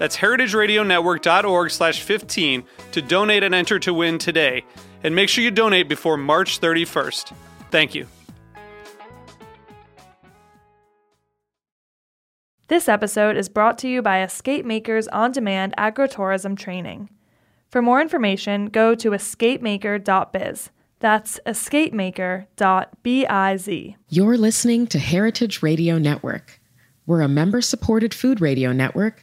That's heritageradionetwork.org slash 15 to donate and enter to win today. And make sure you donate before March 31st. Thank you. This episode is brought to you by Escape Makers On Demand Agrotourism Training. For more information, go to escapemaker.biz. That's escapemaker.biz. You're listening to Heritage Radio Network. We're a member supported food radio network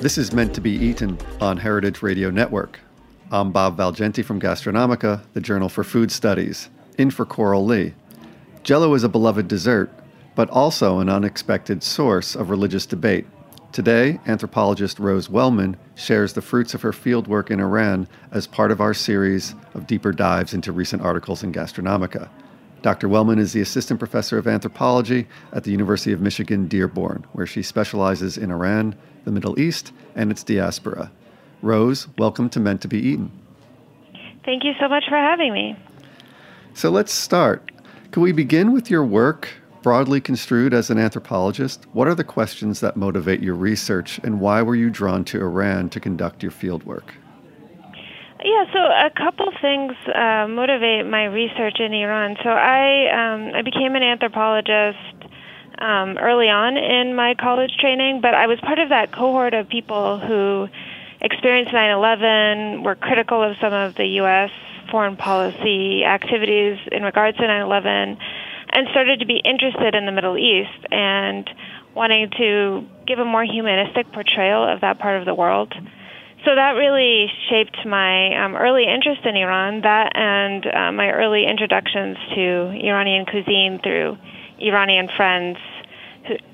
This is meant to be eaten on Heritage Radio Network. I'm Bob Valgenti from Gastronomica, the Journal for Food Studies, in for Coral Lee. Jello is a beloved dessert, but also an unexpected source of religious debate. Today, anthropologist Rose Wellman shares the fruits of her fieldwork in Iran as part of our series of deeper dives into recent articles in Gastronomica. Dr. Wellman is the assistant professor of anthropology at the University of Michigan Dearborn, where she specializes in Iran, the Middle East, and its diaspora. Rose, welcome to Meant to Be Eaten. Thank you so much for having me. So let's start. Can we begin with your work, broadly construed as an anthropologist? What are the questions that motivate your research, and why were you drawn to Iran to conduct your fieldwork? Yeah, so a couple things uh, motivate my research in Iran. So I um, I became an anthropologist um, early on in my college training, but I was part of that cohort of people who experienced 9/11, were critical of some of the U.S. foreign policy activities in regards to 9/11, and started to be interested in the Middle East and wanting to give a more humanistic portrayal of that part of the world. So that really shaped my um, early interest in Iran. That and uh, my early introductions to Iranian cuisine through Iranian friends,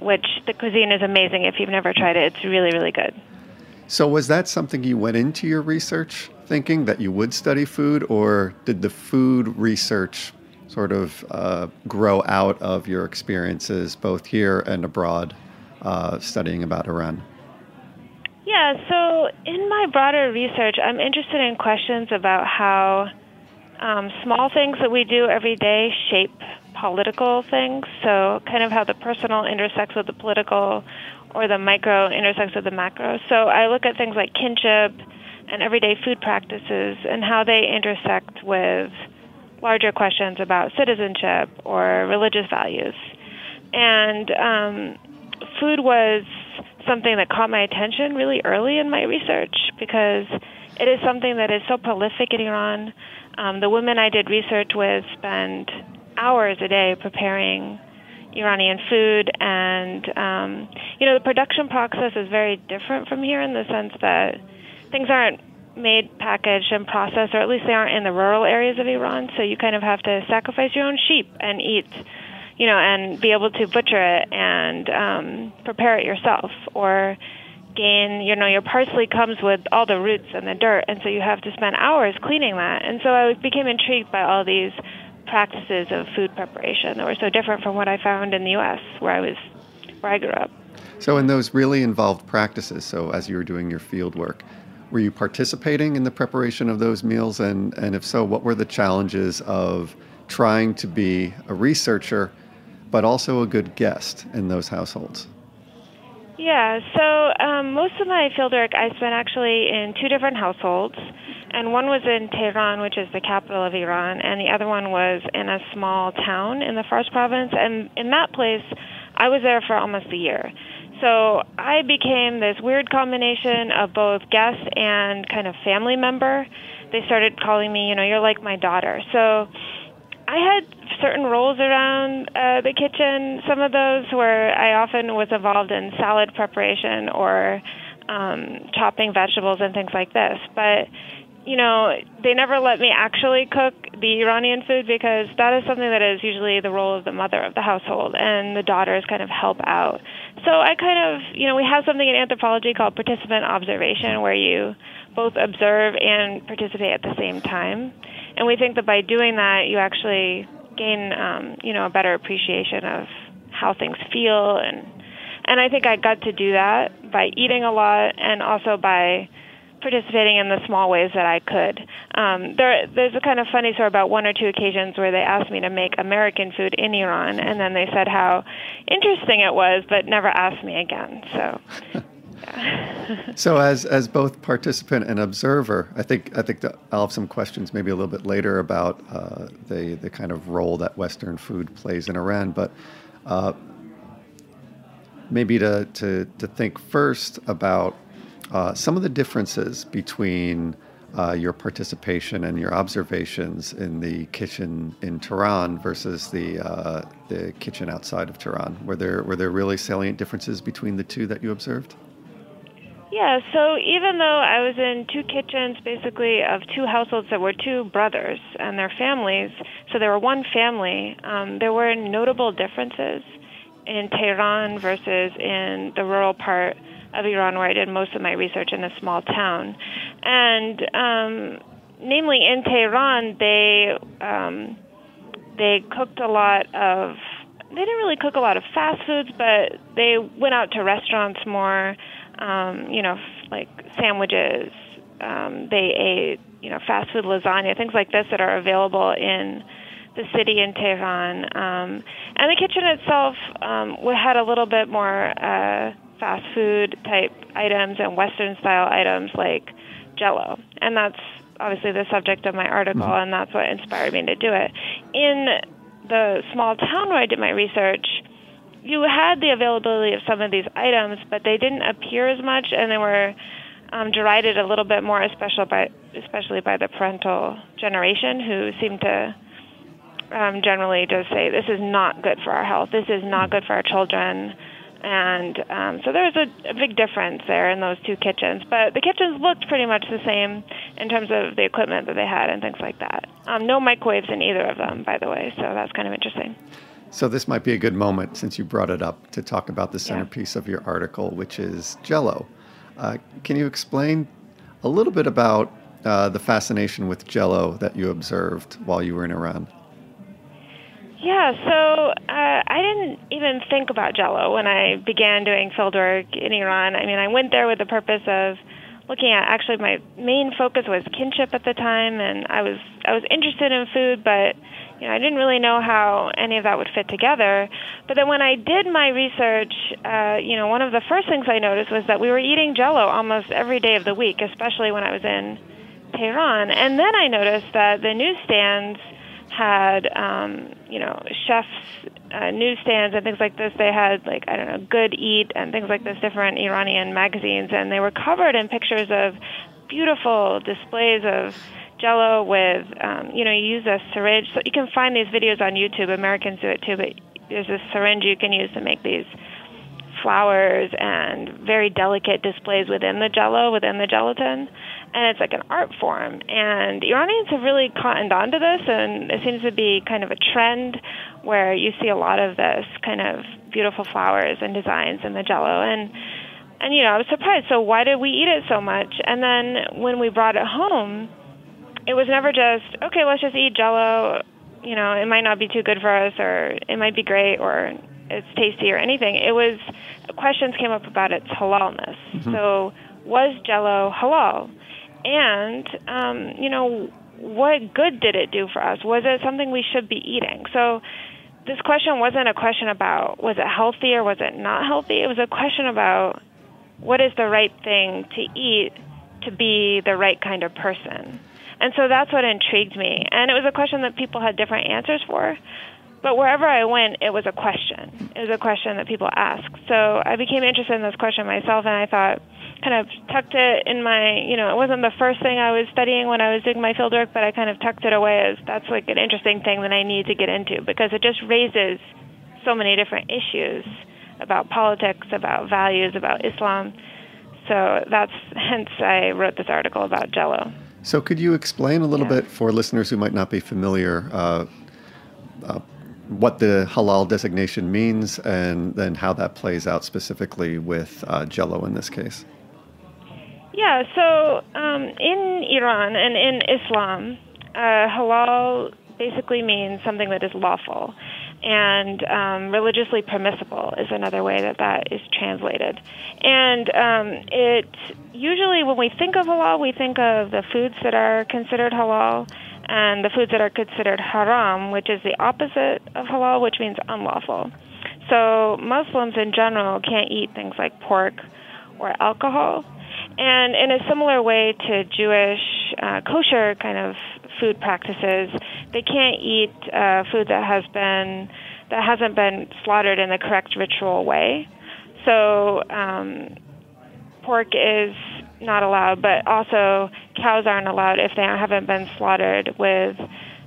which the cuisine is amazing. If you've never tried it, it's really, really good. So, was that something you went into your research thinking that you would study food, or did the food research sort of uh, grow out of your experiences both here and abroad uh, studying about Iran? Yeah, so in my broader research, I'm interested in questions about how um, small things that we do every day shape political things. So, kind of how the personal intersects with the political, or the micro intersects with the macro. So, I look at things like kinship and everyday food practices and how they intersect with larger questions about citizenship or religious values. And um, food was something that caught my attention really early in my research because it is something that is so prolific in Iran. Um, the women I did research with spend hours a day preparing Iranian food, and um, you know the production process is very different from here in the sense that things aren't made, packaged, and processed, or at least they aren't in the rural areas of Iran. So you kind of have to sacrifice your own sheep and eat, you know, and be able to butcher it and um, prepare it yourself, or gain, you know, your parsley comes with all the roots and the dirt, and so you have to spend hours cleaning that. And so I became intrigued by all these practices of food preparation that were so different from what I found in the U.S., where I was, where I grew up. So, in those really involved practices, so as you were doing your field work, were you participating in the preparation of those meals? And, and if so, what were the challenges of trying to be a researcher, but also a good guest in those households? Yeah, so um, most of my fieldwork I spent actually in two different households, and one was in Tehran, which is the capital of Iran, and the other one was in a small town in the Fars province. And in that place, I was there for almost a year. So I became this weird combination of both guest and kind of family member. They started calling me, you know, you're like my daughter. So I had certain roles around uh, the kitchen. Some of those where I often was involved in salad preparation or um, chopping vegetables and things like this. But you know, they never let me actually cook the Iranian food because that is something that is usually the role of the mother of the household, and the daughters kind of help out. So I kind of, you know, we have something in anthropology called participant observation where you both observe and participate at the same time. And we think that by doing that, you actually gain, um, you know, a better appreciation of how things feel, and and I think I got to do that by eating a lot, and also by participating in the small ways that I could. Um, there, there's a kind of funny story about one or two occasions where they asked me to make American food in Iran, and then they said how interesting it was, but never asked me again. So. so as as both participant and observer, I think I think I'll have some questions maybe a little bit later about uh, the the kind of role that Western food plays in Iran, but uh, maybe to, to to think first about uh, some of the differences between uh, your participation and your observations in the kitchen in Tehran versus the uh, the kitchen outside of Tehran. Were there were there really salient differences between the two that you observed? Yeah, so even though I was in two kitchens, basically of two households that were two brothers and their families, so there were one family, um, there were notable differences in Tehran versus in the rural part of Iran where I did most of my research in a small town. And um, namely in Tehran, they um, they cooked a lot of they didn't really cook a lot of fast foods, but they went out to restaurants more um, you know, like sandwiches. Um, they ate, you know, fast food lasagna, things like this that are available in the city in Tehran. Um, and the kitchen itself um, had a little bit more uh, fast food type items and Western style items like Jello, and that's obviously the subject of my article, mm-hmm. and that's what inspired me to do it. In the small town where I did my research, you had the availability of some of these items, but they didn't appear as much, and they were um, derided a little bit more, especially by especially by the parental generation, who seemed to um, generally just say, "This is not good for our health. This is not good for our children." And um, so there was a, a big difference there in those two kitchens. But the kitchens looked pretty much the same in terms of the equipment that they had and things like that. Um, no microwaves in either of them, by the way, so that's kind of interesting. So this might be a good moment, since you brought it up, to talk about the centerpiece yeah. of your article, which is Jello. Uh, can you explain a little bit about uh, the fascination with Jello that you observed while you were in Iran? Yeah, so uh, I didn't even think about Jello when I began doing fieldwork in Iran. I mean, I went there with the purpose of looking at. Actually, my main focus was kinship at the time, and I was I was interested in food, but you know, I didn't really know how any of that would fit together. But then when I did my research, uh, you know, one of the first things I noticed was that we were eating Jello almost every day of the week, especially when I was in Tehran. And then I noticed that the newsstands had, um, you know, chefs uh, newsstands and things like this. They had like I don't know, Good Eat and things like this, different Iranian magazines, and they were covered in pictures of beautiful displays of Jello with, um, you know, you use a syringe. So you can find these videos on YouTube. Americans do it too, but there's a syringe you can use to make these flowers and very delicate displays within the Jello, within the gelatin, and it's like an art form. And Iranians have really cottoned onto this, and it seems to be kind of a trend where you see a lot of this kind of beautiful flowers and designs in the Jello and and you know I was surprised. So why did we eat it so much? And then when we brought it home it was never just okay let's just eat jello you know it might not be too good for us or it might be great or it's tasty or anything it was questions came up about its halalness mm-hmm. so was jello halal and um, you know what good did it do for us? Was it something we should be eating? So this question wasn't a question about was it healthy or was it not healthy. It was a question about what is the right thing to eat to be the right kind of person. And so that's what intrigued me. And it was a question that people had different answers for. But wherever I went, it was a question. It was a question that people asked. So I became interested in this question myself, and I thought, kind of tucked it in my, you know, it wasn't the first thing I was studying when I was doing my fieldwork, but I kind of tucked it away as that's like an interesting thing that I need to get into because it just raises so many different issues about politics, about values, about Islam. So that's hence I wrote this article about Jello. So could you explain a little yeah. bit for listeners who might not be familiar uh, uh, what the halal designation means and then how that plays out specifically with uh, Jello in this case? Yeah, so um, in Iran and in Islam, uh, halal basically means something that is lawful and um, religiously permissible is another way that that is translated. And um, it usually, when we think of halal, we think of the foods that are considered halal and the foods that are considered haram, which is the opposite of halal, which means unlawful. So Muslims in general can't eat things like pork or alcohol. And in a similar way to Jewish uh, kosher kind of food practices. They can't eat uh, food that has been that hasn't been slaughtered in the correct ritual way. So um, pork is not allowed, but also cows aren't allowed if they haven't been slaughtered with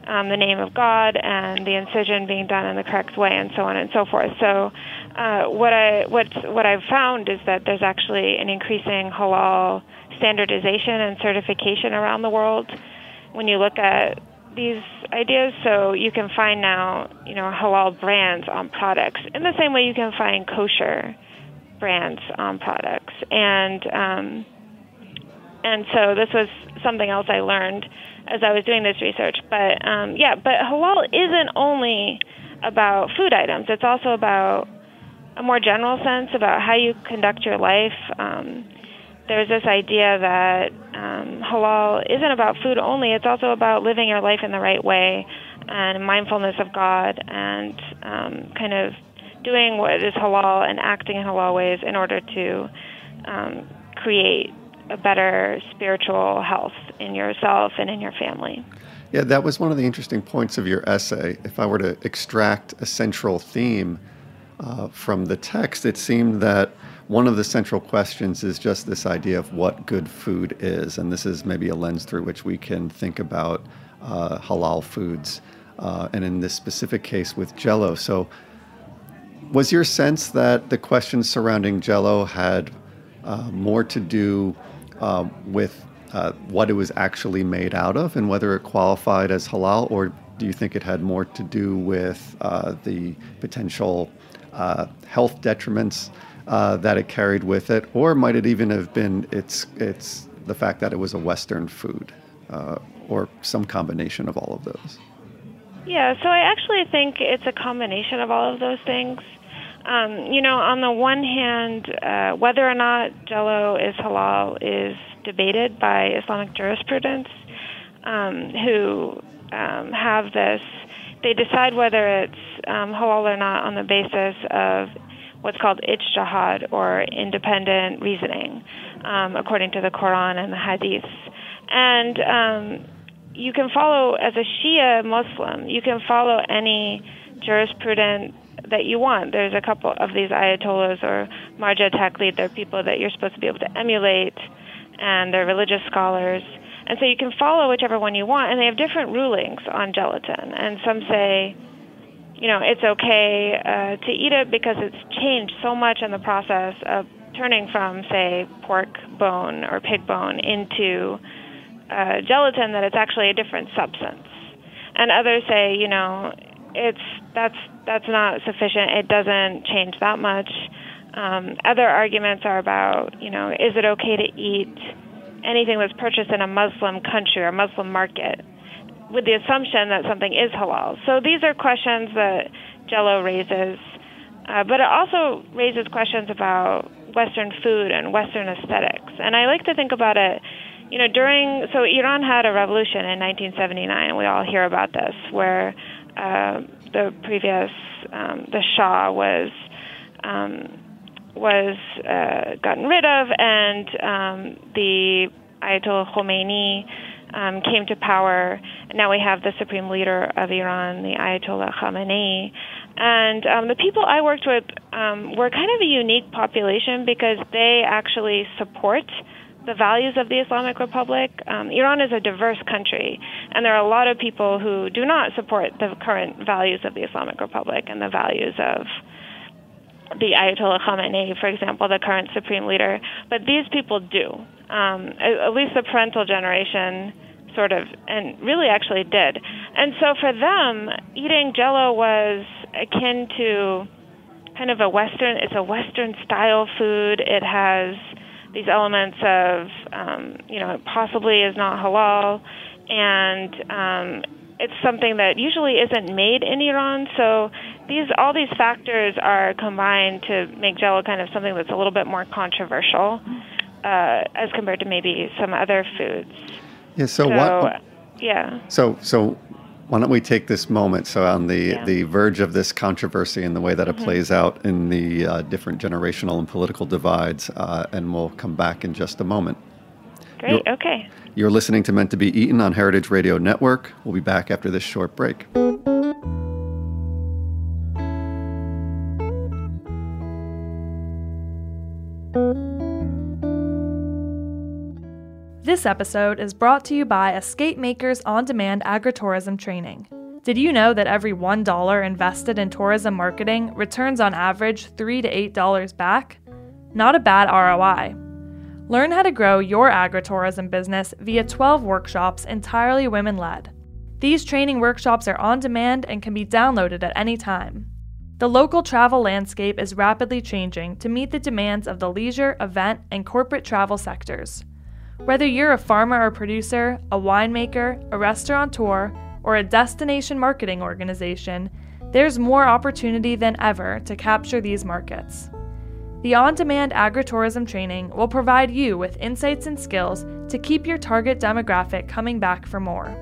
um, the name of God and the incision being done in the correct way, and so on and so forth. So, uh, what I what what I've found is that there's actually an increasing halal standardization and certification around the world when you look at these ideas. So you can find now, you know, halal brands on products in the same way you can find kosher brands on products. And um, and so this was something else I learned as I was doing this research. But um, yeah, but halal isn't only about food items. It's also about a more general sense about how you conduct your life. Um, there's this idea that um, halal isn't about food only, it's also about living your life in the right way and mindfulness of God and um, kind of doing what is halal and acting in halal ways in order to um, create a better spiritual health in yourself and in your family. Yeah, that was one of the interesting points of your essay. If I were to extract a central theme uh, from the text, it seemed that one of the central questions is just this idea of what good food is. And this is maybe a lens through which we can think about uh, halal foods. Uh, and in this specific case with Jello. So, was your sense that the questions surrounding Jello had uh, more to do uh, with uh, what it was actually made out of and whether it qualified as halal, or do you think it had more to do with uh, the potential health detriments uh, that it carried with it, or might it even have been its its the fact that it was a Western food, uh, or some combination of all of those? Yeah, so I actually think it's a combination of all of those things. Um, you know, on the one hand, uh, whether or not Jello is halal is debated by Islamic jurisprudence, um, who um, have this. They decide whether it's um, halal or not on the basis of what's called ijtihad or independent reasoning, um, according to the Quran and the Hadith. And um, you can follow, as a Shia Muslim, you can follow any jurisprudence that you want. There's a couple of these ayatollahs or marja taqlid. They're people that you're supposed to be able to emulate, and they're religious scholars. And so you can follow whichever one you want, and they have different rulings on gelatin. And some say you know, it's okay uh, to eat it because it's changed so much in the process of turning from, say, pork bone or pig bone into uh, gelatin that it's actually a different substance. And others say, you know, it's that's that's not sufficient. It doesn't change that much. Um, other arguments are about, you know, is it okay to eat anything that's purchased in a Muslim country or Muslim market? with the assumption that something is halal. So these are questions that Jello raises, uh, but it also raises questions about Western food and Western aesthetics. And I like to think about it you know, during so Iran had a revolution in 1979. We all hear about this, where uh, the previous um, the Shah was um, was uh, gotten rid of, and um, the Ayatollah Khomeini um, came to power. Now we have the supreme leader of Iran, the Ayatollah Khamenei. And um, the people I worked with um, were kind of a unique population because they actually support the values of the Islamic Republic. Um, Iran is a diverse country, and there are a lot of people who do not support the current values of the Islamic Republic and the values of the Ayatollah Khamenei, for example, the current supreme leader. But these people do. Um, at, at least the parental generation sort of, and really actually did. And so for them, eating Jello was akin to kind of a Western. It's a Western style food. It has these elements of, um, you know, possibly is not halal, and um, it's something that usually isn't made in Iran. So these all these factors are combined to make Jello kind of something that's a little bit more controversial uh, as compared to maybe some other foods. Yeah. So, So, what? yeah. So so why don't we take this moment? So on the Yeah. the verge of this controversy and the way that it plays out in the uh, different generational and political divides, uh, and we'll come back in just a moment. Great. You're- Okay. You're listening to Meant to Be Eaten on Heritage Radio Network. We'll be back after this short break. This episode is brought to you by Escape Makers On Demand Agritourism Training. Did you know that every $1 invested in tourism marketing returns on average 3 to $8 back? Not a bad ROI. Learn how to grow your agritourism business via 12 workshops entirely women led. These training workshops are on demand and can be downloaded at any time. The local travel landscape is rapidly changing to meet the demands of the leisure, event, and corporate travel sectors. Whether you're a farmer or producer, a winemaker, a restaurateur, or a destination marketing organization, there's more opportunity than ever to capture these markets. The on demand agritourism training will provide you with insights and skills to keep your target demographic coming back for more.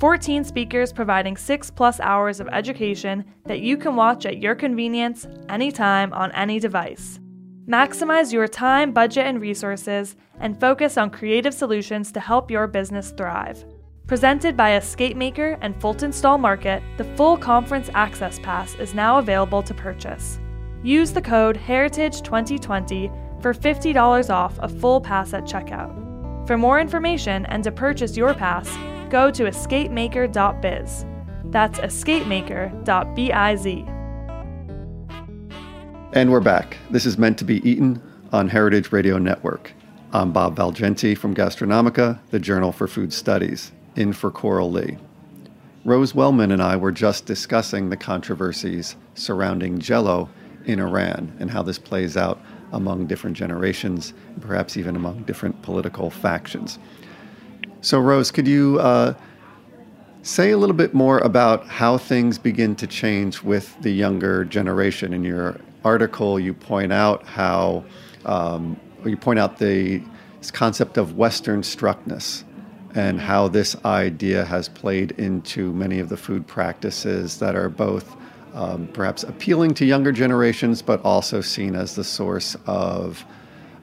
14 speakers providing 6 plus hours of education that you can watch at your convenience, anytime, on any device. Maximize your time, budget, and resources, and focus on creative solutions to help your business thrive. Presented by Escape Maker and Fulton Stall Market, the full conference access pass is now available to purchase. Use the code HERITAGE2020 for $50 off a full pass at checkout. For more information and to purchase your pass, go to escapemaker.biz. That's escapemaker.biz. And we're back. This is Meant to Be Eaten on Heritage Radio Network. I'm Bob Valgenti from Gastronomica, the Journal for Food Studies, in for Coral Lee. Rose Wellman and I were just discussing the controversies surrounding Jello in Iran and how this plays out among different generations, perhaps even among different political factions. So, Rose, could you uh, say a little bit more about how things begin to change with the younger generation? In your article, you point out how um, you point out the concept of Western struckness and how this idea has played into many of the food practices that are both um, perhaps appealing to younger generations, but also seen as the source of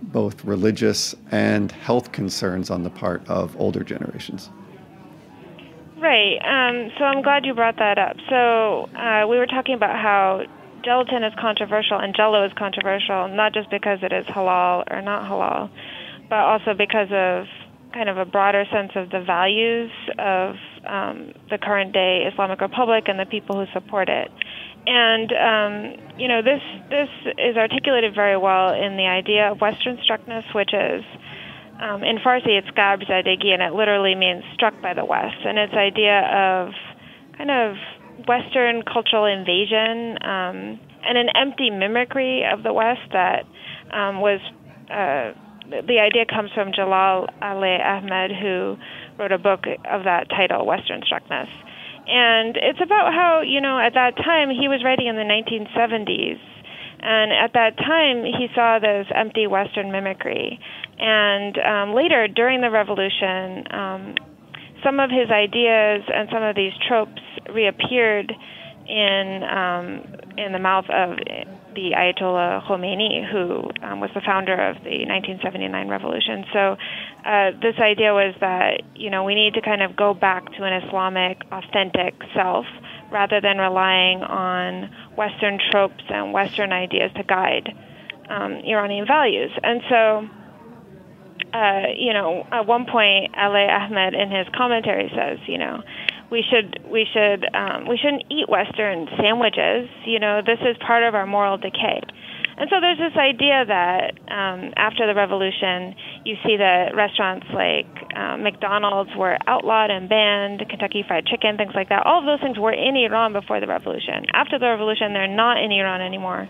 both religious and health concerns on the part of older generations. Right. Um, so I'm glad you brought that up. So uh, we were talking about how gelatin is controversial and Jello is controversial, not just because it is halal or not halal, but also because of kind of a broader sense of the values of um, the current day Islamic Republic and the people who support it. And um, you know this this is articulated very well in the idea of Western struckness, which is um, in Farsi it's gharbzadegi, and it literally means struck by the West. And its idea of kind of Western cultural invasion um, and an empty mimicry of the West that um, was. Uh, the idea comes from Jalal Al-e Ahmad, who wrote a book of that title, Western Struckness. And it's about how, you know, at that time he was writing in the 1970s, And at that time, he saw this empty Western mimicry. And um, later, during the revolution, um, some of his ideas and some of these tropes reappeared in um, in the mouth of the Ayatollah Khomeini, who um, was the founder of the 1979 revolution. So, uh, this idea was that you know we need to kind of go back to an Islamic authentic self rather than relying on Western tropes and Western ideas to guide um, Iranian values. And so, uh, you know, at one point, Al-e Ahmad in his commentary says, you know, we should we should um, we shouldn't eat Western sandwiches. You know, this is part of our moral decay. And so there's this idea that um, after the revolution, you see that restaurants like uh, McDonald's were outlawed and banned, Kentucky Fried Chicken, things like that. All of those things were in Iran before the revolution. After the revolution, they're not in Iran anymore.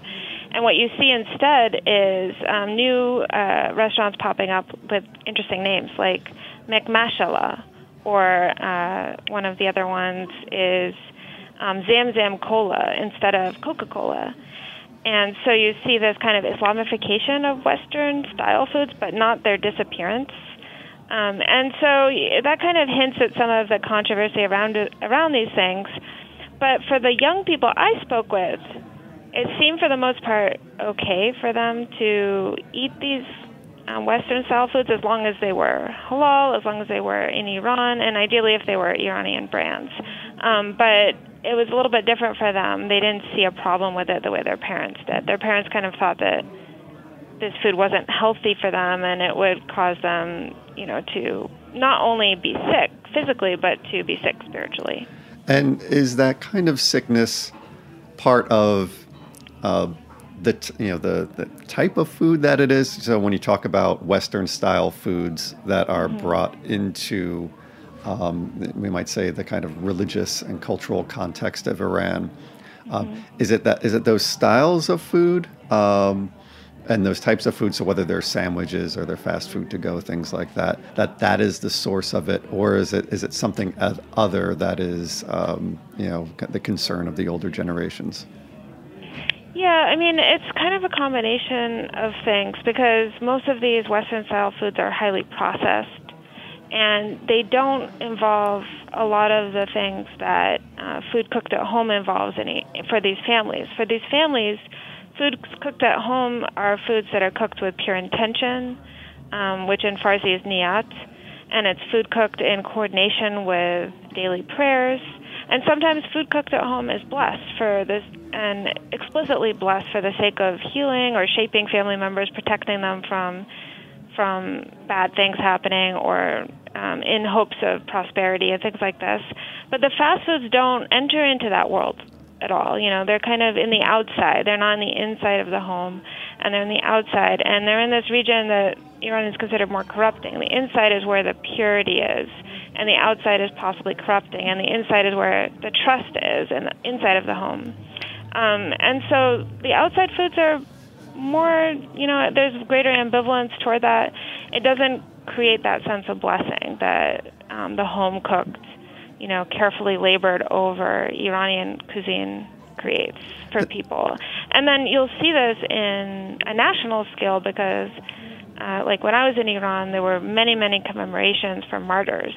And what you see instead is um, new uh, restaurants popping up with interesting names like McMashallah, or uh, one of the other ones is um, Zam Zam Cola instead of Coca Cola. And so you see this kind of Islamification of Western style foods, but not their disappearance. Um, and so that kind of hints at some of the controversy around around these things. But for the young people I spoke with, it seemed for the most part okay for them to eat these um, Western style foods as long as they were halal, as long as they were in Iran, and ideally if they were Iranian brands. Um, but it was a little bit different for them. They didn't see a problem with it the way their parents did. Their parents kind of thought that this food wasn't healthy for them and it would cause them, you know, to not only be sick physically, but to be sick spiritually. And is that kind of sickness part of uh, the t- you know the, the type of food that it is? So when you talk about Western style foods that are mm-hmm. brought into um, we might say the kind of religious and cultural context of Iran. Um, mm-hmm. Is it that is it those styles of food um, and those types of food? So whether they're sandwiches or they're fast food to go, things like that, that that is the source of it, or is it is it something other that is um, you know the concern of the older generations? Yeah, I mean, it's kind of a combination of things because most of these Western style foods are highly processed and they don't involve a lot of the things that uh, food cooked at home involves any for these families. For these families, food cooked at home are foods that are cooked with pure intention, um, which in Farsi is niyat, and it's food cooked in coordination with daily prayers. And sometimes food cooked at home is blessed for this and explicitly blessed for the sake of healing or shaping family members, protecting them from from bad things happening or um, in hopes of prosperity and things like this. But the fast foods don't enter into that world at all. You know, they're kind of in the outside. They're not in the inside of the home, and they're in the outside. And they're in this region that Iran is considered more corrupting. The inside is where the purity is, and the outside is possibly corrupting, and the inside is where the trust is, and the inside of the home. Um, and so the outside foods are more, you know, there's greater ambivalence toward that. It doesn't create that sense of blessing that um, the home cooked, you know, carefully labored over Iranian cuisine creates for people. And then you'll see this in a national scale because, uh, like when I was in Iran, there were many, many commemorations for martyrs.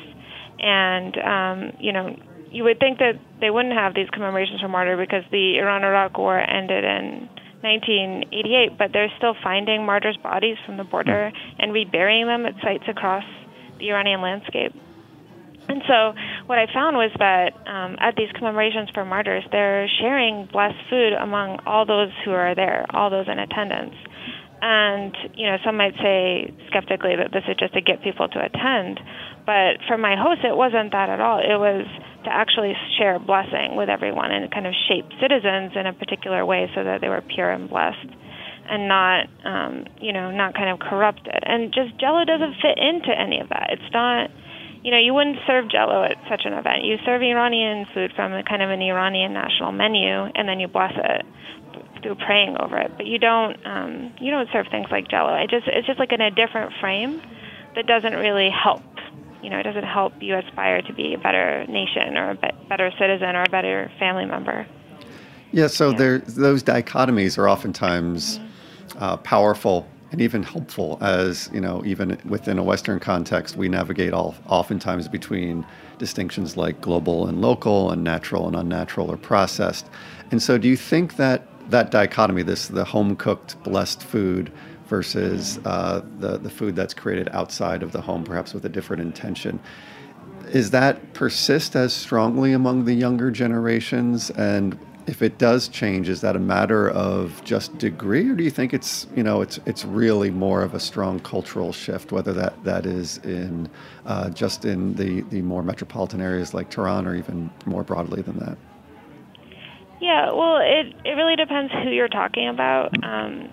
And, um, you know, you would think that they wouldn't have these commemorations for martyrs because the Iran Iraq War ended in 1988, but they're still finding martyrs' bodies from the border and reburying them at sites across the Iranian landscape. And so, what I found was that um, at these commemorations for martyrs, they're sharing blessed food among all those who are there, all those in attendance. And, you know, some might say skeptically that this is just to get people to attend. But for my host, it wasn't that at all. It was to actually share blessing with everyone and kind of shape citizens in a particular way so that they were pure and blessed and not, um, you know, not kind of corrupted. And just Jello doesn't fit into any of that. It's not, you know, you wouldn't serve Jello at such an event. You serve Iranian food from a kind of an Iranian national menu, and then you bless it through praying over it. But you don't, um, you don't serve things like Jello. It just, it's just like in a different frame that doesn't really help you know, it doesn't help you aspire to be a better nation or a better citizen or a better family member. Yeah, so yeah. those dichotomies are oftentimes mm-hmm. uh, powerful and even helpful as, you know, even within a Western context, we navigate all, oftentimes between distinctions like global and local and natural and unnatural or processed. And so do you think that that dichotomy, this the home cooked, blessed food versus uh, the, the food that's created outside of the home, perhaps with a different intention, is that persist as strongly among the younger generations? And if it does change, is that a matter of just degree, or do you think it's you know it's it's really more of a strong cultural shift, whether that that is in uh, just in the the more metropolitan areas like Tehran, or even more broadly than that? Yeah, well, it it really depends who you're talking about. Um,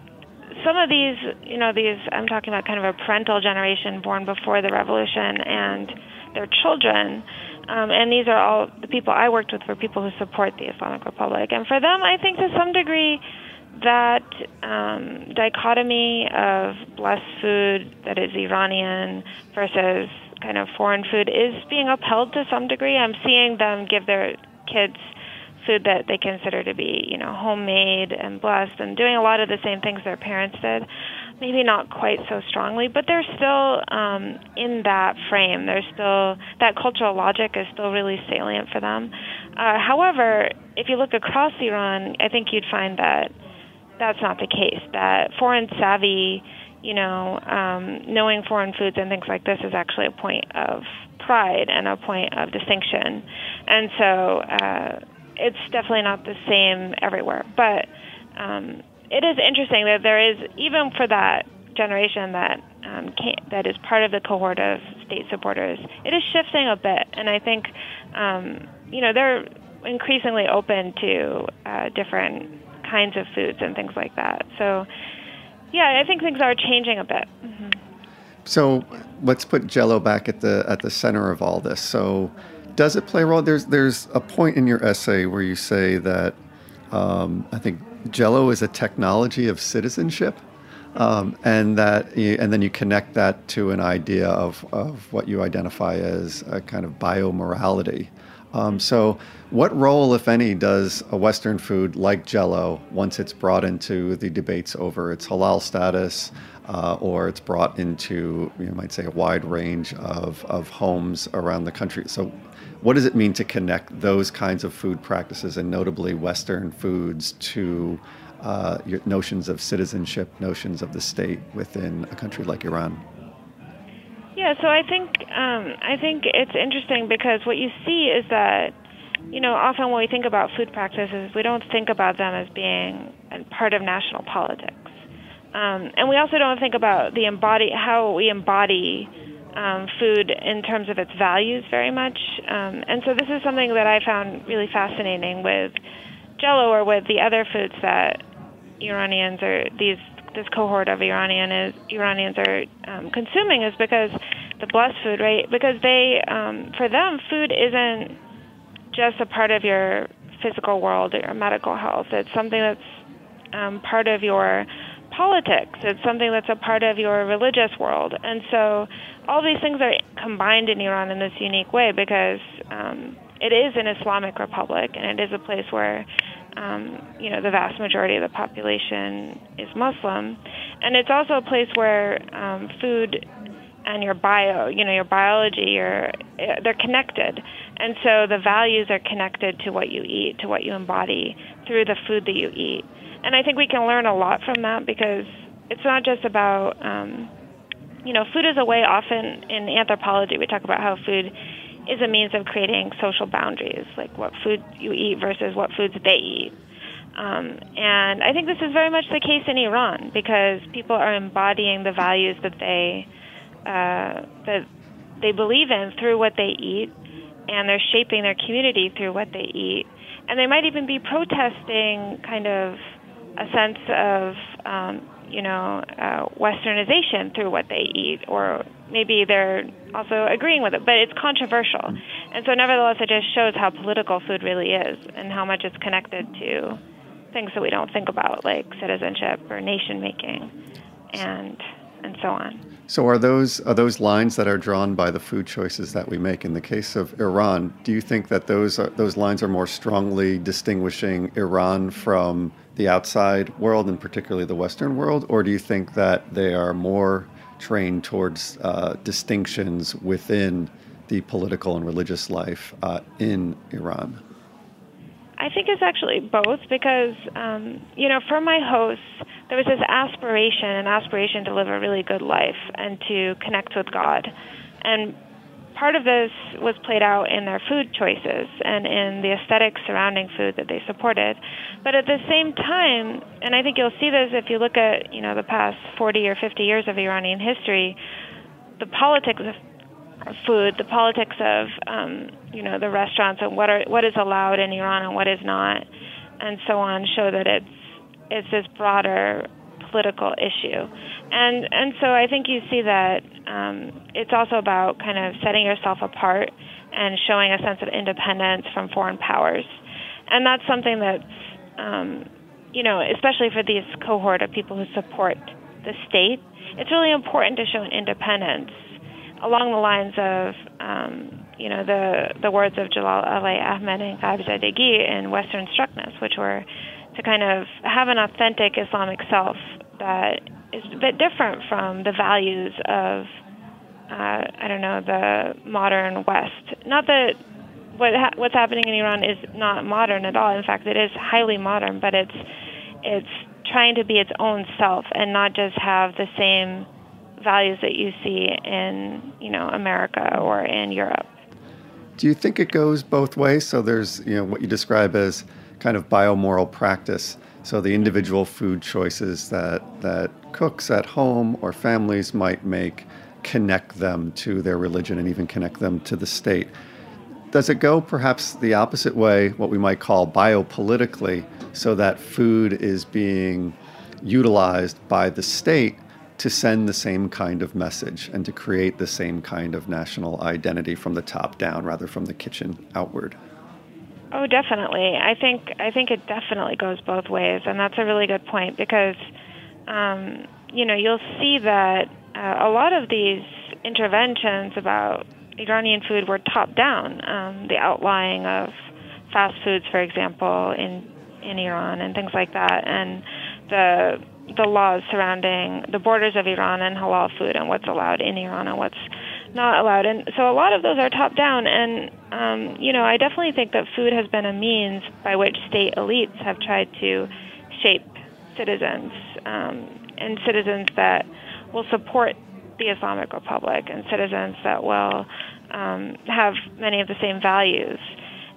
some of these, you know, these I'm talking about kind of a parental generation born before the revolution and their children. Um, and these are all the people I worked with were people who support the Islamic Republic. And for them, I think to some degree, that um, dichotomy of blessed food that is Iranian versus kind of foreign food is being upheld to some degree. I'm seeing them give their kids food that they consider to be, you know, homemade and blessed and doing a lot of the same things their parents did. Maybe not quite so strongly, but they're still um, in that frame. They're still, that cultural logic is still really salient for them. Uh, however, if you look across Iran, I think you'd find that that's not the case. That foreign savvy, you know, um, knowing foreign foods and things like this is actually a point of pride and a point of distinction. And so, uh, it's definitely not the same everywhere. But um, it is interesting that there is even for that generation that um, that is part of the cohort of state supporters, it is shifting a bit, and I think um, you know they're increasingly open to uh, different kinds of foods and things like that. So yeah, I think things are changing a bit. Mm-hmm. So let's put Jello back at the at the center of all this. So does it play a role? There's there's a point in your essay where you say that um, I think Jello is a technology of citizenship, um, and that you, and then you connect that to an idea of of what you identify as a kind of biomorality. Um, so, what role, if any, does a Western food like Jello, once it's brought into the debates over its halal status, uh, or it's brought into, you might say, a wide range of, of homes around the country? So, what does it mean to connect those kinds of food practices and notably Western foods to uh, your notions of citizenship, notions of the state within a country like Iran? Yeah, so I think um, I think it's interesting because what you see is that you know often when we think about food practices, we don't think about them as being part of national politics, um, and we also don't think about the embody how we embody um, food in terms of its values very much. Um, and so this is something that I found really fascinating with Jello or with the other foods that Iranians or these this cohort of Iranian is, Iranians are um, consuming is because the blessed food, right? Because they, um, for them, food isn't just a part of your physical world or your medical health. It's something that's um, part of your politics. It's something that's a part of your religious world. And so all these things are combined in Iran in this unique way because um, it is an Islamic republic and it is a place where um, you know the vast majority of the population is Muslim, and it's also a place where um, food and your bio, you know, your biology, your eh, they're connected, and so the values are connected to what you eat, to what you embody through the food that you eat, and I think we can learn a lot from that because it's not just about um, you know, food is a way often in anthropology we talk about how food is a means of creating social boundaries, like what food you eat versus what foods they eat. Um, and I think this is very much the case in Iran because people are embodying the values that they uh, that they believe in through what they eat, and they're shaping their community through what they eat. And they might even be protesting kind of a sense of um, you know, uh, westernization through what they eat, or maybe they're also agreeing with it, but it's controversial. And so, nevertheless, it just shows how political food really is and how much it's connected to things that we don't think about, like citizenship or nation making, and and so on. So are those are those lines that are drawn by the food choices that we make? In the case of Iran, do you think that those are, those lines are more strongly distinguishing Iran from the outside world and particularly the Western world, or do you think that they are more trained towards uh, distinctions within the political and religious life uh, in Iran? I think it's actually both because, um, you know, for my hosts, there was this aspiration, an aspiration to live a really good life and to connect with God. And part of this was played out in their food choices and in the aesthetics surrounding food that they supported. But at the same time, and I think you'll see this if you look at, you know, the past 40 or 50 years of Iranian history, the politics of food, the politics of um, you know the restaurants and what are what is allowed in Iran and what is not, and so on, show that it's it's this broader political issue, and and so I think you see that um, it's also about kind of setting yourself apart and showing a sense of independence from foreign powers, and that's something that's um, you know especially for these cohort of people who support the state, it's really important to show an independence along the lines of um, you know the the words of Jalal Al-e Ahmad and Zadegi in Western Struckness, which were to kind of have an authentic Islamic self that is a bit different from the values of uh, I don't know the modern West. Not that what ha- what's happening in Iran is not modern at all. In fact, it is highly modern, but it's it's trying to be its own self and not just have the same values that you see in you know America or in Europe. Do you think it goes both ways? So there's you know what you describe as kind of biomoral practice. So the individual food choices that that cooks at home or families might make connect them to their religion and even connect them to the state. Does it go perhaps the opposite way, what we might call biopolitically, so that food is being utilized by the state to send the same kind of message and to create the same kind of national identity from the top down rather from the kitchen outward. Oh, definitely. I think I think it definitely goes both ways, and that's a really good point because um, you know you'll see that uh, a lot of these interventions about Iranian food were top down. Um, the outlying of fast foods, for example, in in Iran and things like that, and the the laws surrounding the borders of Iran and halal food and what's allowed in Iran and what's not allowed. And so a lot of those are top down. And, um, you know, I definitely think that food has been a means by which state elites have tried to shape citizens um, and citizens that will support the Islamic Republic and citizens that will um, have many of the same values.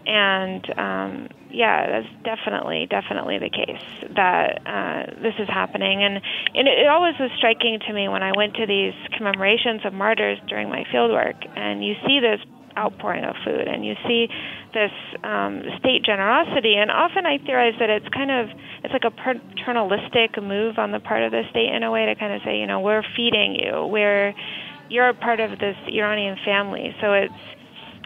And um, yeah, that's definitely, definitely the case that uh, this is happening. And, and it, always was striking to me when I went to these commemorations of martyrs during my fieldwork, and you see this outpouring of food, and you see this um, state generosity. And often I theorize that it's kind of it's like a paternalistic move on the part of the state in a way to kind of say, you know, we're feeding you, we're you're a part of this Iranian family. So it's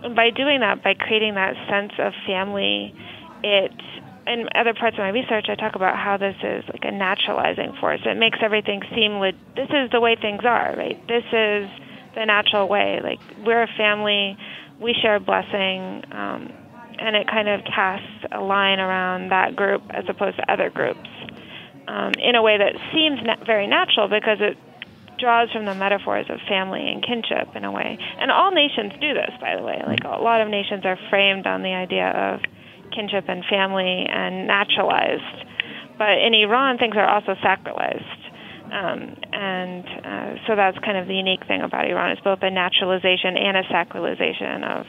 by doing that, by creating that sense of family, it in other parts of my research, I talk about how this is like a naturalizing force. It makes everything seem like this is the way things are, right? This is the natural way. Like we're a family, we share a blessing, um, and it kind of casts a line around that group as opposed to other groups um, in a way that seems na- very natural because it draws from the metaphors of family and kinship in a way. And all nations do this, by the way. Like a lot of nations are framed on the idea of kinship and family and naturalized. But in Iran, things are also sacralized. Um, and uh, so that's kind of the unique thing about Iran. It's both a naturalization and a sacralization of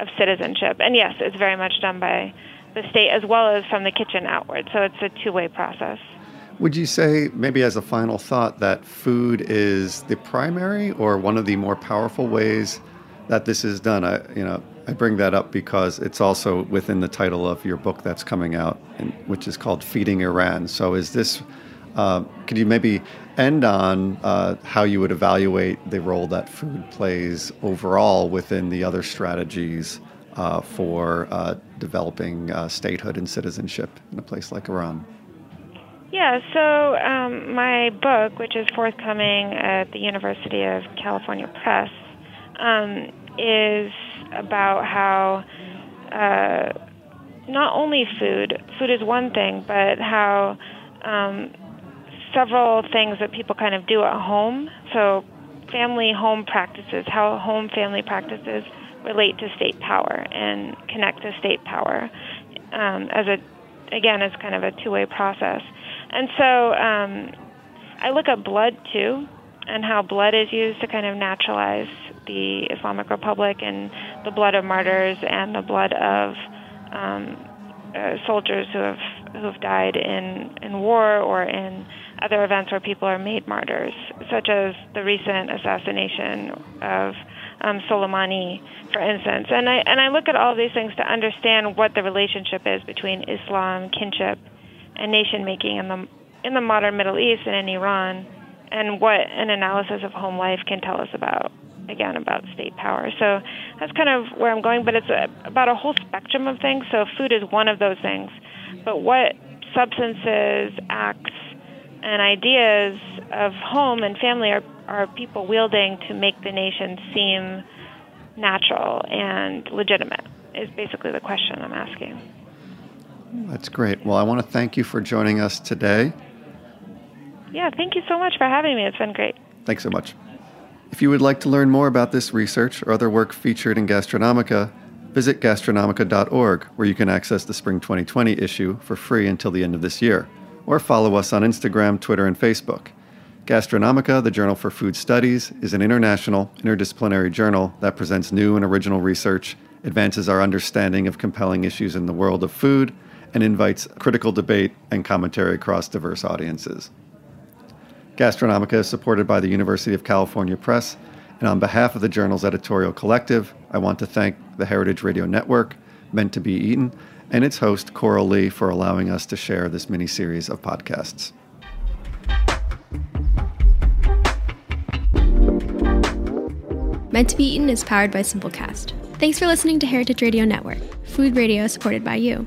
of citizenship. And yes, it's very much done by the state as well as from the kitchen outward. So it's a two way process. Would you say, maybe as a final thought, that food is the primary or one of the more powerful ways that this is done? I, you know, I bring that up because it's also within the title of your book that's coming out, which is called "Feeding Iran." So, is this? Uh, could you maybe end on uh, how you would evaluate the role that food plays overall within the other strategies uh, for uh, developing uh, statehood and citizenship in a place like Iran? Yeah, so um, my book, which is forthcoming at the University of California Press, um, is about how uh, not only food, food is one thing, but how um, several things that people kind of do at home, so family home practices, how home family practices relate to state power and connect to state power um, as a, again, as kind of a two way process. And so um, I look at blood too, and how blood is used to kind of naturalize the Islamic Republic and the blood of martyrs and the blood of um, uh, soldiers who have who have died in in war or in other events where people are made martyrs, such as the recent assassination of um, Soleimani, for instance. And I and I look at all these things to understand what the relationship is between Islam, kinship, and nation making in the in the modern Middle East and in Iran, and what an analysis of home life can tell us about again about state power. So that's kind of where I'm going, but it's a, about a whole spectrum of things. So food is one of those things, but what substances, acts, and ideas of home and family are, are people wielding to make the nation seem natural and legitimate is basically the question I'm asking. That's great. Well, I want to thank you for joining us today. Yeah, thank you so much for having me. It's been great. Thanks so much. If you would like to learn more about this research or other work featured in Gastronomica, visit gastronomica.org, where you can access the Spring 2020 issue for free until the end of this year, or follow us on Instagram, Twitter, and Facebook. Gastronomica, the Journal for Food Studies, is an international, interdisciplinary journal that presents new and original research, advances our understanding of compelling issues in the world of food, and invites critical debate and commentary across diverse audiences. Gastronomica is supported by the University of California Press, and on behalf of the journal's editorial collective, I want to thank the Heritage Radio Network, Meant to Be Eaten, and its host, Coral Lee, for allowing us to share this mini series of podcasts. Meant to Be Eaten is powered by Simplecast. Thanks for listening to Heritage Radio Network, food radio supported by you.